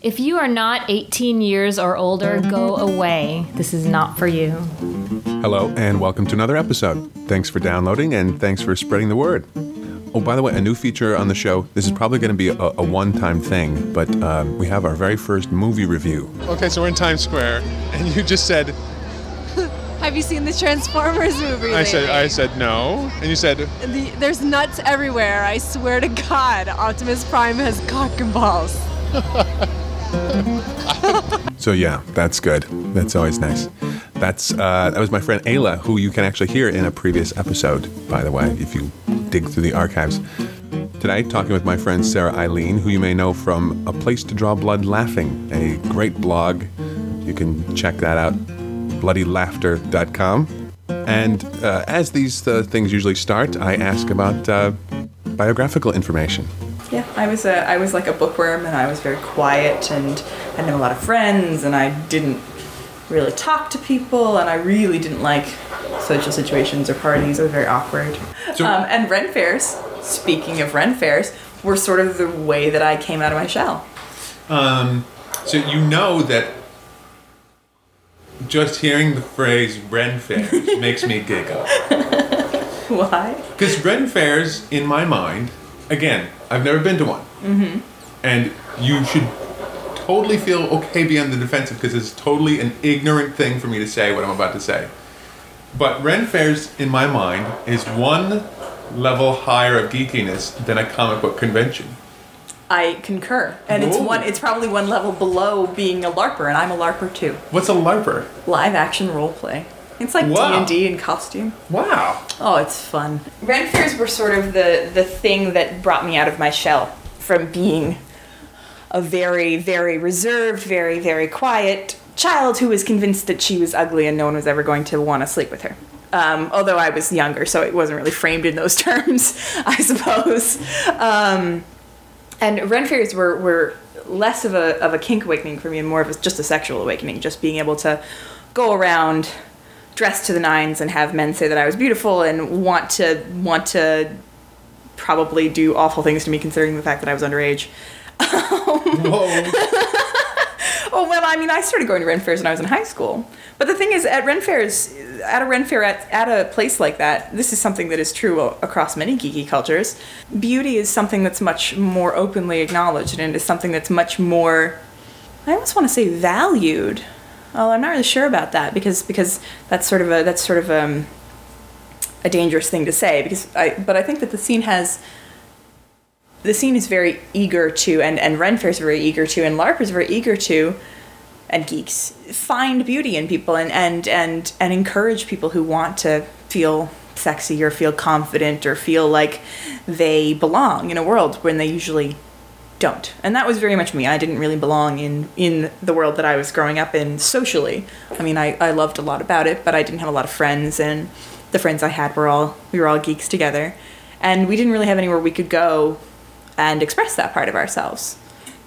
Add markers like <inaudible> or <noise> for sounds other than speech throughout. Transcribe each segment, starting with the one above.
If you are not 18 years or older, go away. This is not for you. Hello, and welcome to another episode. Thanks for downloading and thanks for spreading the word. Oh, by the way, a new feature on the show. This is probably going to be a, a one time thing, but um, we have our very first movie review. Okay, so we're in Times Square, and you just said, <laughs> Have you seen the Transformers movie? I said, lately? I said no, and you said, The, there's nuts everywhere. I swear to God, Optimus Prime has cock and balls. <laughs> <laughs> So, yeah, that's good. That's always nice. That's uh, That was my friend Ayla, who you can actually hear in a previous episode, by the way, if you dig through the archives. Today, talking with my friend Sara Eileen, who you may know from A Place to Draw Blood Laughing, a great blog. You can check that out, bloodylaughter.com. And uh, as these uh, things usually start, I ask about uh, biographical information. Yeah, I was a, I was like a bookworm, and I was very quiet, and I didn't have a lot of friends, and I didn't really talk to people, and I really didn't like social situations or parties. I was very awkward. So- um, and Ren fairs, speaking of Ren fairs, were sort of the way that I came out of my shell. Um, so you know that just hearing the phrase Ren Fairs makes me giggle. <laughs> Why? Because Ren Fairs, in my mind, again, I've never been to one. Mm-hmm. And you should totally feel okay being on the defensive because it's totally an ignorant thing for me to say what I'm about to say. But Ren Fairs, in my mind, is one level higher of geekiness than a comic book convention. I concur, and it's one. It's probably one level below being a LARPer, and I'm a LARPer too. What's a LARPer? Live action role play. It's like D Wow. and D in costume. Wow. Oh, it's fun. Ren fairs were sort of the the thing that brought me out of my shell from being a very very reserved, very very quiet child who was convinced that she was ugly and no one was ever going to want to sleep with her. Um, although I was younger, so it wasn't really framed in those <laughs> terms, I suppose. Um, and Ren fairs were, were less of a, of a kink awakening for me and more of a, just a sexual awakening, just being able to go around dressed to the nines and have men say that I was beautiful and want to want to probably do awful things to me considering the fact that I was underage. Um, Whoa. <laughs> Oh well, I mean, I started going to Ren fairs when I was in high school. But the thing is, at Ren fairs, at a Ren fair, at, at a place like that, this is something that is true across many geeky cultures. Beauty is something that's much more openly acknowledged, and it is something that's much more. I almost want to say valued. Well, I'm not really sure about that because because that's sort of a that's sort of um, a dangerous thing to say because I but I think that the scene has the scene is very eager to, and, and Fair's very eager to, and LARP is very eager to, and geeks find beauty in people and, and, and, and encourage people who want to feel sexy or feel confident or feel like they belong in a world when they usually don't. And that was very much me. I didn't really belong in, in the world that I was growing up in socially. I mean, I, I loved a lot about it, but I didn't have a lot of friends, and the friends I had were all, we were all geeks together. And we didn't really have anywhere we could go and express that part of ourselves.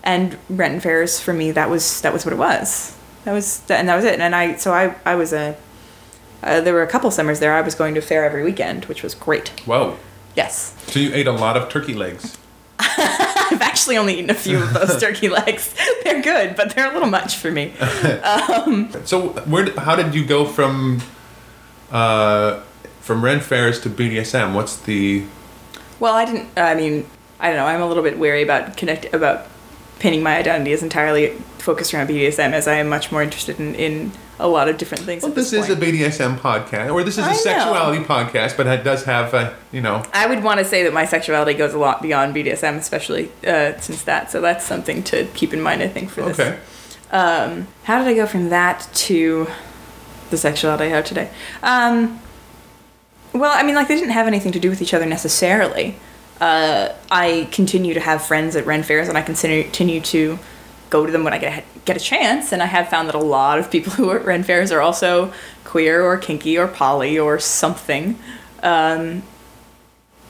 And Renton fairs for me, that was that was what it was. That was and that was it. And I so I I was a uh, there were a couple summers there. I was going to a fair every weekend, which was great. Whoa. Yes, So you ate a lot of turkey legs. <laughs> I've actually only eaten a few of those <laughs> turkey legs. <laughs> They're good, but they're a little much for me. <laughs> So where? How did you go from uh, from Ren Fairs to BDSM? What's the Well, I didn't. I mean, I don't know. I'm a little bit wary about connect about pinning my identity as entirely focused around BDSM, as I am much more interested in, in a lot of different things. well? at This is a. BDSM podcast, or this is I a know. sexuality podcast, but it does have uh, you know. I would want to say that my sexuality goes a lot beyond BDSM, especially uh, since that. So that's something to keep in mind, I think, for this. Okay. Um, how did I go from that to the sexuality I have today? Um, well, I mean, like they didn't have anything to do with each other necessarily. Uh, I continue to have friends at Ren fairs, and I continue to go to them when I get a, get a chance. And I have found that a lot of people <laughs> who are at Ren fairs are also queer or kinky or poly or something. Um,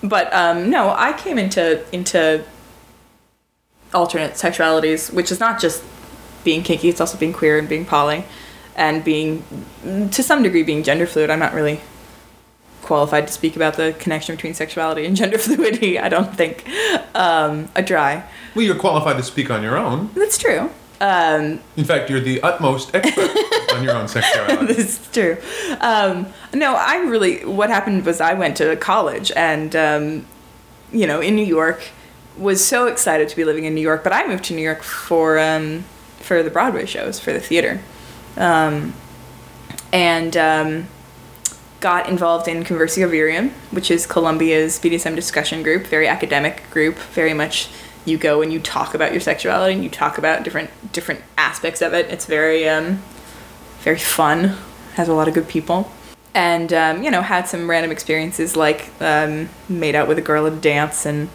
but um, no, I came into into alternate sexualities, which is not just being kinky; it's also being queer and being poly, and being to some degree being gender fluid. I'm not really qualified to speak about the connection between sexuality and gender <laughs> fluidity. I don't think. Um, a dry. Well, you're qualified to speak on your own. That's true. In fact, you're the utmost expert <laughs> on your own sexuality. this is true. Um, no, I really. What happened was I went to college and, um, you know, in New York, was so excited to be living in New York. But I moved to New York for um, for the Broadway shows for the theater, um, and um, got involved in Conversio Virium, which is Columbia's BDSM discussion group, very academic group, very much. You go and you talk about your sexuality and you talk about different different aspects of it. It's very um, very fun, has a lot of good people, and um, you know had some random experiences like um, made out with a girl at a dance and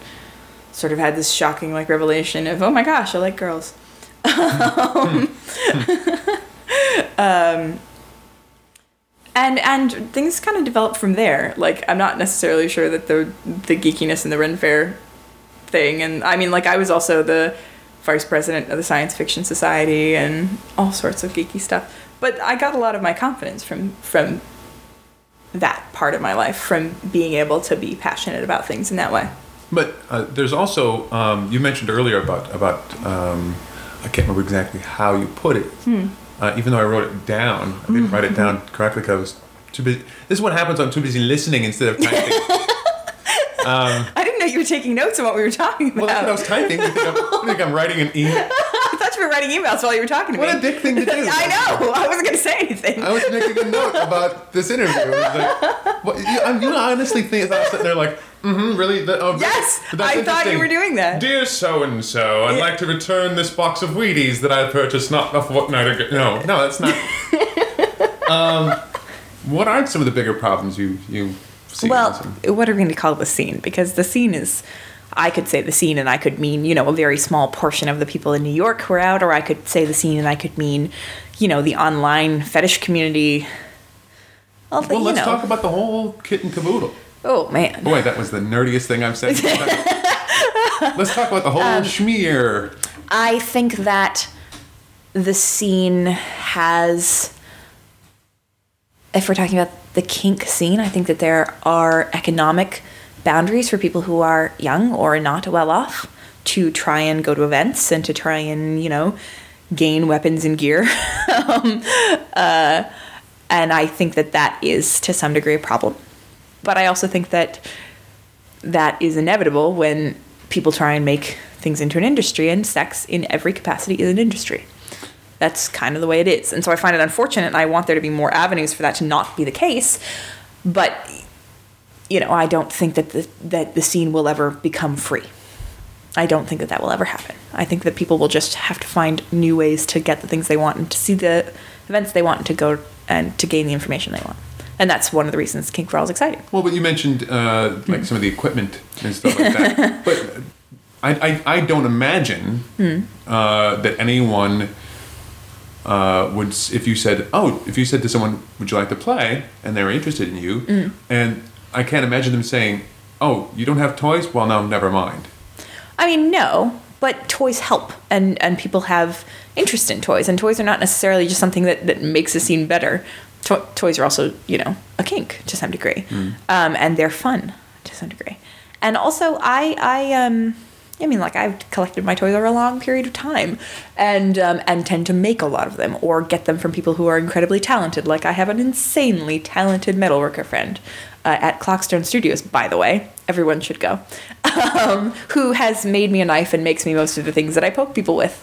sort of had this shocking like revelation of oh my gosh I like girls. <laughs> um, <laughs> and and things kind of developed from there. Like I'm not necessarily sure that the the geekiness and the Ren Fair thing, and I mean like I was also the vice president of the Science Fiction Society and all sorts of geeky stuff. But I got a lot of my confidence from from that part of my life, from being able to be passionate about things in that way. But uh, there's also um, you mentioned earlier about about um, I can't remember exactly how you put it. Hmm. Uh, even though I wrote it down, I didn't write it down correctly because I was too busy. This is what happens. I'm too busy listening instead of typing. <laughs> I didn't know you were taking notes on what we were talking about. well, that's what I was typing. You think I'm, <laughs> think I'm writing an email? I thought you were writing emails while you were talking to What me. What a dick thing to do. <laughs> I know. I wasn't going to say anything. I was making a note about this interview. Like, what, you, I'm, you honestly think I was sitting there like, mm-hmm, really? That, oh, Yes, I thought you were doing that. Dear so and so, I'd like to return this box of Wheaties that I purchased not a fortnight ago. No, no, that's not. <laughs> um, what are some of the bigger problems you you see? Well, what are we going to call the scene? Because the scene is, I could say the scene and I could mean, you know, a very small portion of the people in New York who are out, or I could say the scene and I could mean, you know, the online fetish community. Well, well, let's know. talk about the whole kit and caboodle. Oh, man. Boy, that was the nerdiest thing I've said. <laughs> let's talk about the whole Um, schmear. I think that the scene has. If we're talking about the kink scene, I think that there are economic boundaries for people who are young or not well off to try and go to events and to try and, you know, gain weapons and gear. <laughs> um, uh, and I think that that is to some degree a problem. But I also think that that is inevitable when people try and make things into an industry, and sex in every capacity is an industry. That's kind of the way it is. And so I find it unfortunate, and I want there to be more avenues for that to not be the case. But, you know, I don't think that the, that the scene will ever become free. I don't think that that will ever happen. I think that people will just have to find new ways to get the things they want and to see the events they want and to go and to gain the information they want. And that's one of the reasons Kink for All is exciting. Well, but you mentioned uh, like some of the equipment and stuff like that. <laughs> but I, I, I don't imagine uh, that anyone uh, would, if you said, oh, if you said to someone, would you like to play? And they were interested in you. And I can't imagine them saying, oh, you don't have toys? Well, no, never mind. I mean, no, but toys help, and and people have interest in toys, and toys are not necessarily just something that that makes a scene better. To- toys are also, you know, a kink to some degree, um, and they're fun to some degree. And also, I I um. I mean, like I've collected my toys over a long period of time, and um, and tend to make a lot of them or get them from people who are incredibly talented. Like I have an insanely talented metalworker friend uh, at Clockstone Studios, by the way. Everyone should go. <laughs> Um, who has made me a knife and makes me most of the things that I poke people with.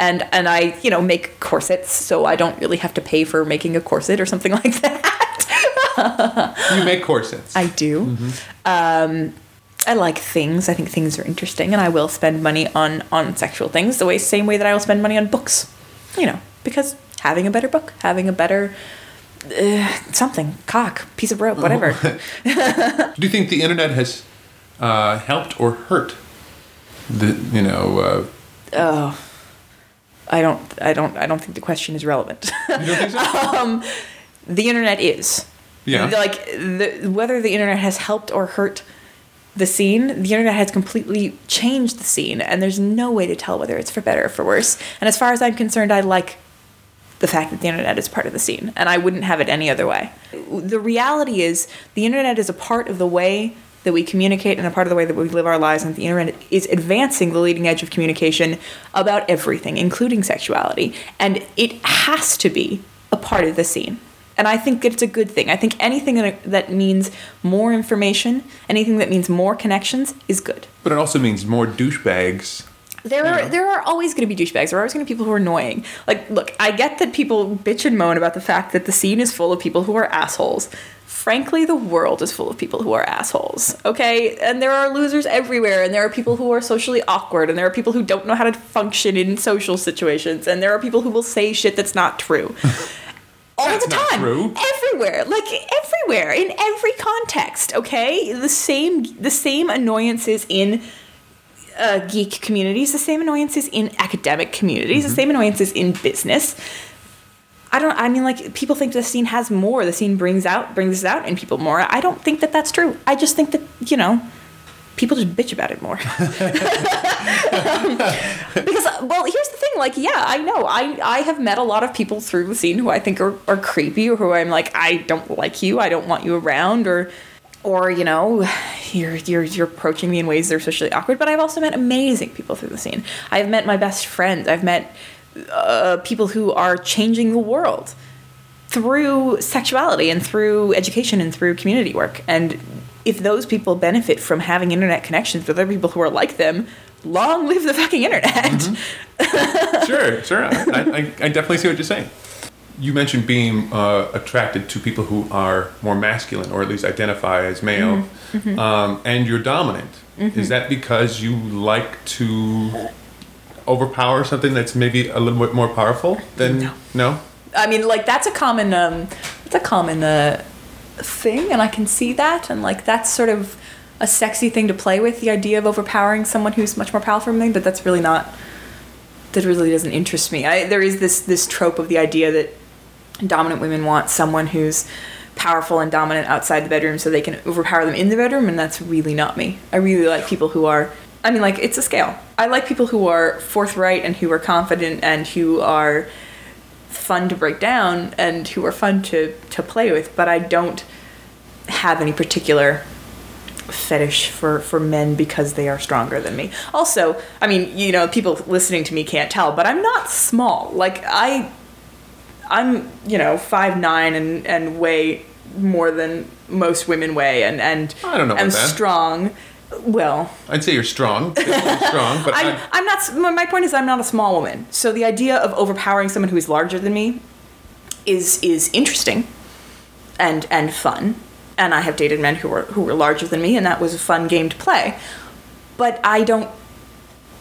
And and I, you know, make corsets, so I don't really have to pay for making a corset or something <laughs> like that. You make corsets. I do. Um, I like things. I think things are interesting, and I will spend money on on sexual things the way same way that I will spend money on books. You know, because having a better book, having a better uh, something, cock, piece of rope, whatever. <laughs> <laughs> Do you think the internet has uh, helped or hurt the, you know, uh, oh, I don't, I don't, I don't think the question is relevant. you don't think so? <laughs> Um, the internet is. Yeah. Like the, whether the internet has helped or hurt the scene, the internet has completely changed the scene, and there's no way to tell whether it's for better or for worse. And as far as I'm concerned, I like the fact that the internet is part of the scene, and I wouldn't have it any other way. The reality is, the internet is a part of the way that we communicate and a part of the way that we live our lives on the internet is advancing the leading edge of communication about everything, including sexuality. And it has to be a part of the scene. And I think it's a good thing. I think anything that, means more information, anything that means more connections, is good. But it also means more douchebags. There are Yeah. there are always going to be douchebags. There are always going to be people who are annoying. Like, look, I get that people bitch and moan about the fact that the scene is full of people who are assholes. Frankly, the world is full of people who are assholes. Okay, and there are losers everywhere, and there are people who are socially awkward, and there are people who don't know how to function in social situations, and there are people who will say shit that's not true. <laughs> All That's the not time, true. everywhere, like everywhere, in every context. Okay, the same the same annoyances in uh, geek communities, the same annoyances in academic communities, the same annoyances in business. I don't. I mean, like people think the scene has more. The scene brings out brings out in people more. I don't think that that's true. I just think that you know, people just bitch about it more. <laughs> Um, because well, here's the thing. Like, yeah, I know. I I have met a lot of people through the scene who I think are, are creepy or who I'm like, I don't like you. I don't want you around or or you know you're you're you're approaching me in ways that are socially awkward but i've also met amazing people through the scene i've met my best friends i've met uh, people who are changing the world through sexuality and through education and through community work. And if those people benefit from having internet connections with other people who are like them long live the fucking internet. <laughs> Sure, sure. I, I, I definitely see what you're saying. You mentioned being uh, attracted to people who are more masculine, or at least identify as male, Um, and you're dominant. Is that because you like to overpower something that's maybe a little bit more powerful than No. no? I mean, like that's a common, um, it's a common uh, thing, and I can see that, and like that's sort of a sexy thing to play with. The idea of overpowering someone who's much more powerful than me, but that's really not. That really doesn't interest me. I, there is this this trope of the idea that dominant women want someone who's powerful and dominant outside the bedroom so they can overpower them in the bedroom and that's really not me i really like people who are i mean like it's a scale i like people who are forthright and who are confident and who are fun to break down and who are fun to to play with but i don't have any particular fetish for for men because they are stronger than me also i mean you know people listening to me can't tell but i'm not small like i I'm, you know, five nine and and weigh more than most women weigh, and and I don't know that. strong. Well, I'd say you're strong, strong, <laughs> but I'm, I, I'm not. My my point is, I'm not a small woman. So the idea of overpowering someone who is larger than me is is interesting and and fun. And I have dated men who were who were larger than me, and that was a fun game to play. But I don't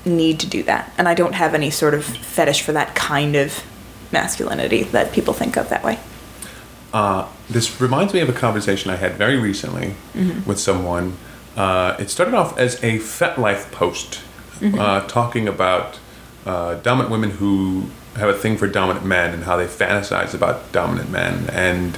need to do that, and I don't have any sort of fetish for that kind of masculinity that people think of that way. Uh, this reminds me of a conversation I had very recently with someone. Uh, it started off as a FetLife post uh, talking about uh, dominant women who have a thing for dominant men and how they fantasize about dominant men, and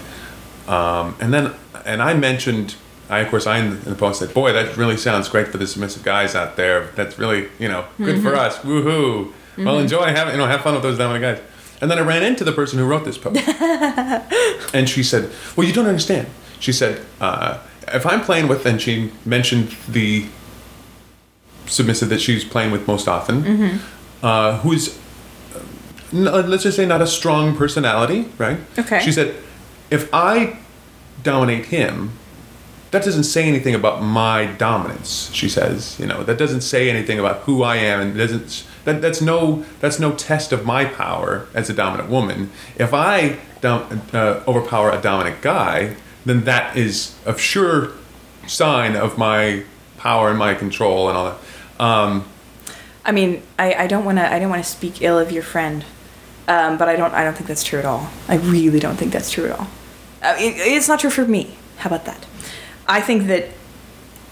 um, and then and I mentioned. I, of course, I in the post said, "Boy, that really sounds great for the submissive guys out there. That's really, you know, good for us. Woohoo! Well, enjoy, have you know, have fun with those dominant guys." And then I ran into the person who wrote this post, <laughs> and she said, "Well, you don't understand." She said, uh, "If I'm playing with," and she mentioned the submissive that she's playing with most often, uh, who's uh, no, let's just say not a strong personality, right? Okay. She said, "If I dominate him." That doesn't say anything about my dominance. She says, you know, that doesn't say anything about who I am, and doesn't that, that's no that's no test of my power as a dominant woman. If I dom- uh, overpower a dominant guy, then that is a sure sign of my power and my control and all that. Um, I mean, I, I don't want to I don't want to speak ill of your friend, um, but I don't I don't think that's true at all. I really don't think that's true at all. Uh, it, it's not true for me. How about that? I think that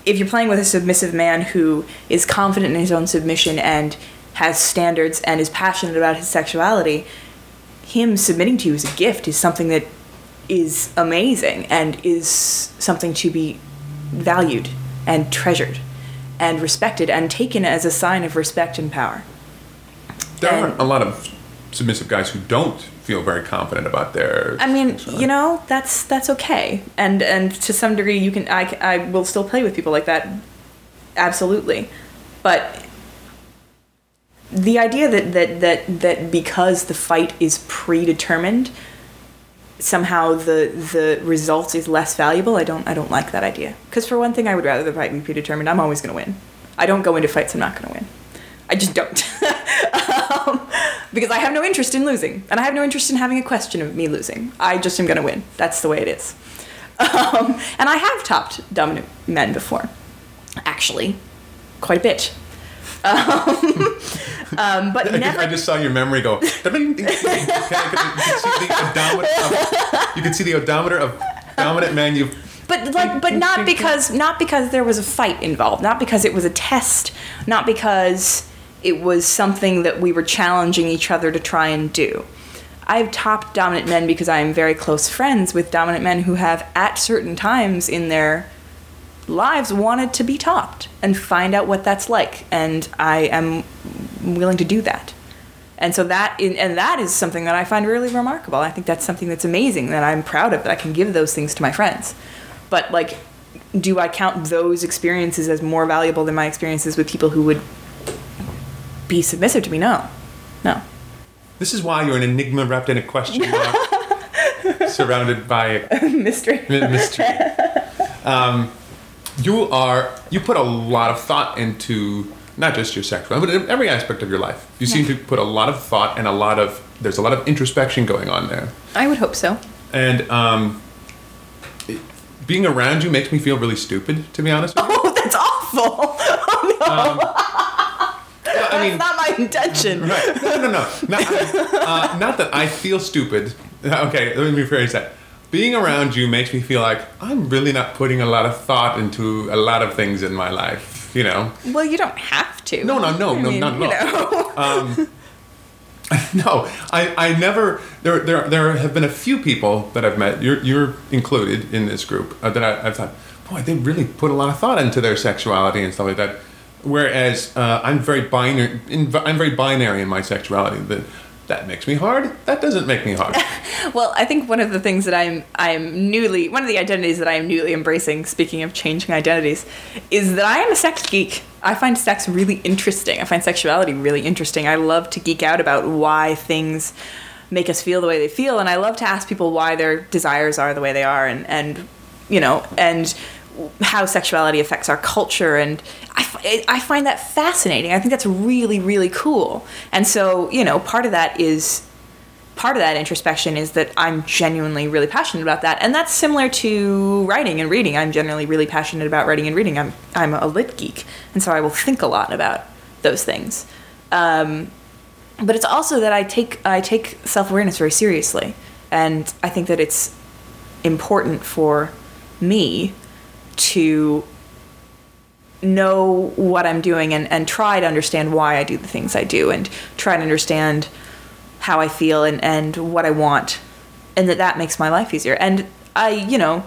if you're playing with a submissive man who is confident in his own submission and has standards and is passionate about his sexuality, him submitting to you is a gift, is something that is amazing and is something to be valued and treasured and respected and taken as a sign of respect and power. there And- are a lot of submissive guys who don't feel very confident about their. I mean, you know, that's that's okay, and and to some degree, you can I I will still play with people like that, absolutely, but the idea that that that that because the fight is predetermined, somehow the the result is less valuable. I don't I don't like that idea. Because for one thing, I would rather the fight be predetermined. I'm always going to win. I don't go into fights I'm not going to win. I just don't. <laughs> um, because I have no interest in losing, and I have no interest in having a question of me losing. I just am going to win. That's the way it is. <laughs> Um, and I have topped dominant men before, actually, quite a bit. Um, <laughs> um, but I, just- never. I just saw your memory go. you, can, see the odometer of, you can see the odometer of dominant men you've but like but not because not because there was a fight involved not because it was a test not because it was something that we were challenging each other to try and do i've topped dominant men because i am very close friends with dominant men who have at certain times in their lives wanted to be topped and find out what that's like. And i am willing to do that. And so that and that is something that i find really remarkable. I think that's something that's amazing that i'm proud of that i can give those things to my friends. But like do i count those experiences as more valuable than my experiences with people who would be submissive to me? No. No. This is why you're an enigma wrapped in a question mark, <laughs> surrounded by <laughs> mystery. <laughs> mystery. Um, you are you put a lot of thought into not just your sexuality, but every aspect of your life. You seem to put a lot of thought and a lot of there's a lot of introspection going on there, i would hope so and um, it- being around you makes me feel really stupid. To be honest with you, <laughs> oh that's awful <laughs> oh no <laughs> I mean, that's not my intention Right. No, no, no. Not, uh, not that I feel stupid. Okay, let me rephrase that. Being around you makes me feel like I'm really not putting a lot of thought into a lot of things in my life. You know? well you don't have to No, no, no, I no, mean, not at you all. know. <laughs> <laughs> No, I, I never. There, there, there have been a few people that I've met. You're, you're included in this group uh, that I, I've thought, boy, they really put a lot of thought into their sexuality and stuff like that. Whereas uh, I'm very binary. In, I'm very binary in my sexuality. That that makes me hard. That doesn't make me hard. <laughs> Well, I think one of the things that I'm I'm newly one of the identities that I am newly embracing, speaking of changing identities, is that I am a sex geek. I find sex really interesting. I find sexuality really interesting. I love to geek out about why things make us feel the way they feel, and I love to ask people why their desires are the way they are, and and you know and how sexuality affects our culture and I, I find that fascinating i think that's really really cool and so you know part of that is part of that introspection is that I'm genuinely really passionate about that, and that's similar to writing and reading. I'm generally really passionate about writing and reading. I'm I'm a lit geek, and so I will think a lot about those things. Um, but it's also that I take I take self awareness very seriously, and I think that it's important for me to know what I'm doing and, and try to understand why I do the things I do and try to understand how I feel and, and what I want and that that makes my life easier. And I, you know,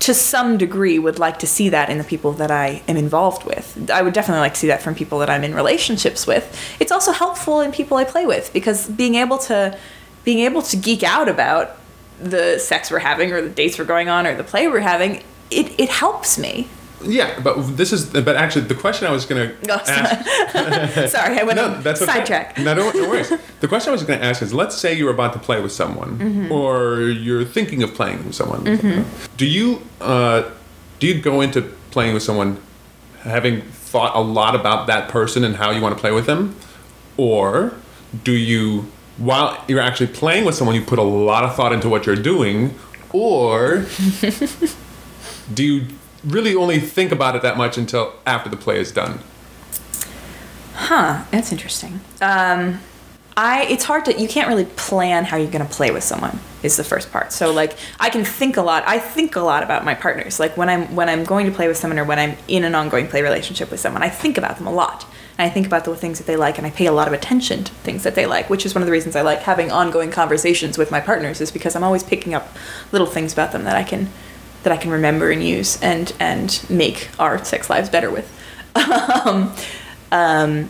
to some degree would like to see that in the people that I am involved with. I would definitely like to see that from people that I'm in relationships with. It's also helpful in people I play with because being able to being able to geek out about the sex we're having or the dates we're going on or the play we're having, it, it helps me. yeah, but this is. But actually, the question I was going <laughs> to Oh, ask. <laughs> Sorry, I went No, that's okay. sidetrack. No, no worry. The question I was going to ask is: Let's say you're about to play with someone, Mm-hmm. or you're thinking of playing with someone. Do you uh, do you go into playing with someone having thought a lot about that person and how you want to play with them, or do you, while you're actually playing with someone, you put a lot of thought into what you're doing, or <laughs> do you really only think about it that much until after the play is done? Huh, that's interesting. Um, I it's hard to you can't really plan how you're gonna play with someone is the first part. So like I can think a lot. I think a lot about my partners. Like when I'm when I'm going to play with someone or when I'm in an ongoing play relationship with someone, I think about them a lot. And I think about the things that they like and I pay a lot of attention to things that they like, which is one of the reasons I like having ongoing conversations with my partners is because I'm always picking up little things about them that I can that I can remember and use and and make our sex lives better with. <laughs> um, um,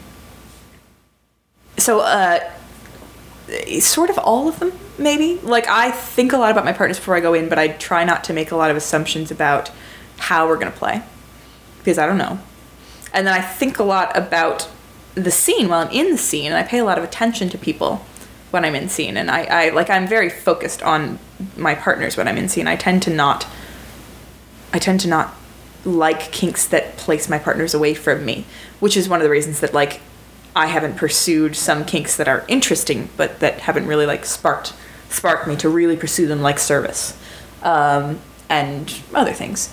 so uh, sort of all of them, maybe. Like I think a lot about my partners before I go in, but I try not to make a lot of assumptions about how we're gonna play because I don't know. And then I think a lot about the scene while I'm in the scene, and I pay a lot of attention to people when I'm in scene. And I, I like I'm very focused on my partners when I'm in scene. I tend to not I tend to not like kinks that place my partners away from me, which is one of the reasons that like I haven't pursued some kinks that are interesting, but that haven't really like sparked sparked me to really pursue them like service um, and other things.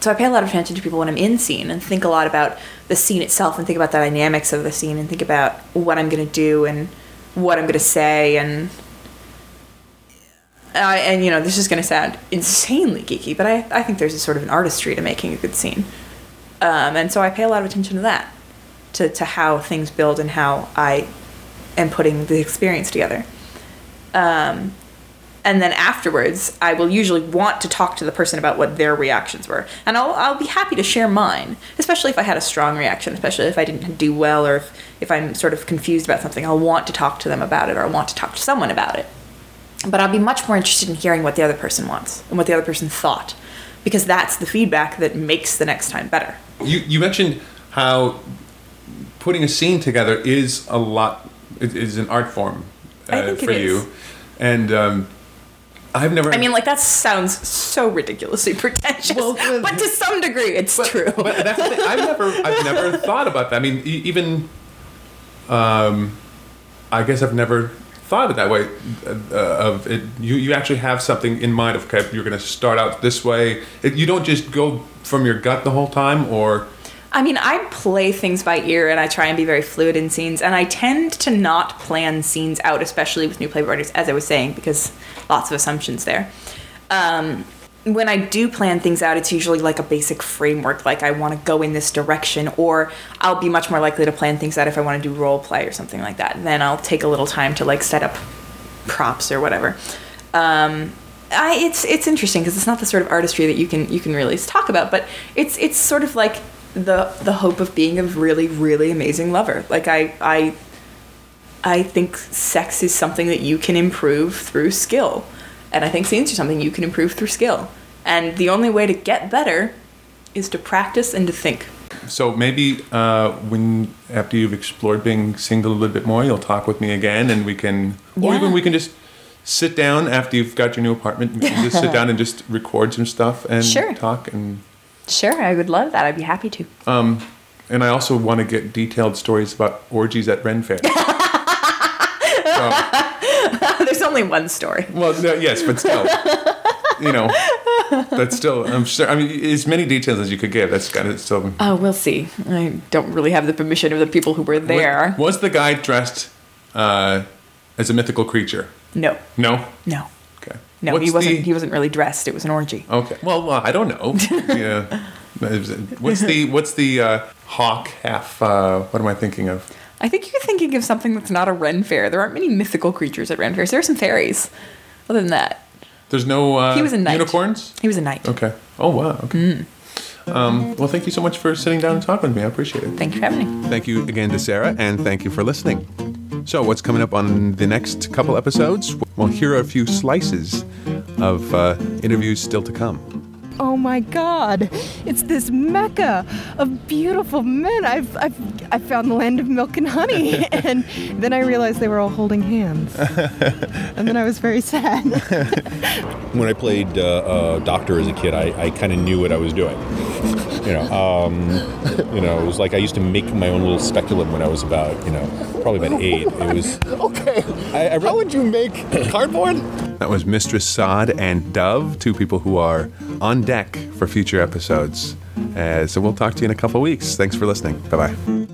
So I pay a lot of attention to people when I'm in scene and think a lot about the scene itself and think about the dynamics of the scene and think about what I'm gonna do and what I'm gonna say and I, and you know this is going to sound insanely geeky, but I, I think there's a sort of an artistry to making a good scene, um, and so I pay a lot of attention to that, to to how things build and how I am putting the experience together. Um, and then afterwards, I will usually want to talk to the person about what their reactions were, and I'll I'll be happy to share mine, especially if I had a strong reaction, especially if I didn't do well or if, if I'm sort of confused about something. I'll want to talk to them about it, or I want to talk to someone about it but I'll be much more interested in hearing what the other person wants and what the other person thought because that's the feedback that makes the next time better. You you mentioned how putting a scene together is a lot it is an art form I uh, think it for is. you, and um, I've never. I mean, like that sounds so ridiculously <laughs> pretentious, Well, well, but to some degree, it's true. But that's the thing. I've never, I've never <laughs> thought about that. I mean, e- even, um, I guess I've never thought of it that way. Uh, of it, you, you actually have something in mind of okay, you're going to start out this way. It, you don't just go from your gut the whole time, or I mean, I play things by ear and I try and be very fluid in scenes, and I tend to not plan scenes out, especially with new play writers, as I was saying, because lots of assumptions there. Um, when I do plan things out, it's usually like a basic framework, like I want to go in this direction, or I'll be much more likely to plan things out if I want to do role play or something like that. Then I'll take a little time to like set up props or whatever. Um, I, it's it's interesting because it's not the sort of artistry that you can you can really talk about, but it's it's sort of like the the hope of being a really really amazing lover. Like I I I think sex is something that you can improve through skill, and I think scenes are something you can improve through skill. And the only way to get better is to practice and to think. so maybe uh, when after you've explored being single a little bit more, you'll talk with me again, and we can, or Yeah. even we can just sit down after you've got your new apartment. We can just sit down and just record some stuff and Sure. talk and. Sure, I would love that. I'd be happy to. Um, And I also want to get detailed stories about orgies at Ren Fair. <laughs> so, There's only one story. well, no, yes, but still, you know, <laughs> that's still. I'm sure. I mean, as many details as you could give. That's got to still. Oh, we'll see. I don't really have the permission of the people who were there. Was, was the guy dressed uh, as a mythical creature? No, No. no, Okay. no. What's he wasn't. the- He wasn't really dressed. It was an orgy. Okay. Well, well, I don't know. <laughs> yeah. What's the what's the uh, hawk half? Uh, what am I thinking of? I think you're thinking of something that's not a Ren Fair. There aren't many mythical creatures at Ren Fairs. There are some fairies. Other than that, There's no uh, He was a knight. unicorns. he was a knight. Okay. Oh wow. Okay. Um, well, thank you so much for sitting down and talking with me. I appreciate it. Thank you for having me. Thank you again to Sara, and thank you for listening. So, what's coming up on the next couple episodes? Well, here are a few slices of uh, interviews still to come. Oh my God! It's this mecca of beautiful men. I've I've I found the land of milk and honey, <laughs> and then I realized they were all holding hands, <laughs> and then I was very sad. <laughs> when I played uh, uh, doctor as a kid, I, I kind of knew what I was doing. You know, um, you know, it was like I used to make my own little speculum when I was about, you know, probably about eight. It was Okay. I, I read, How would you make <clears throat> cardboard? That was Mistress Sod and Dove, two people who are on deck for future episodes. Uh, so, we'll talk to you in a couple weeks. Thanks for listening. Bye bye.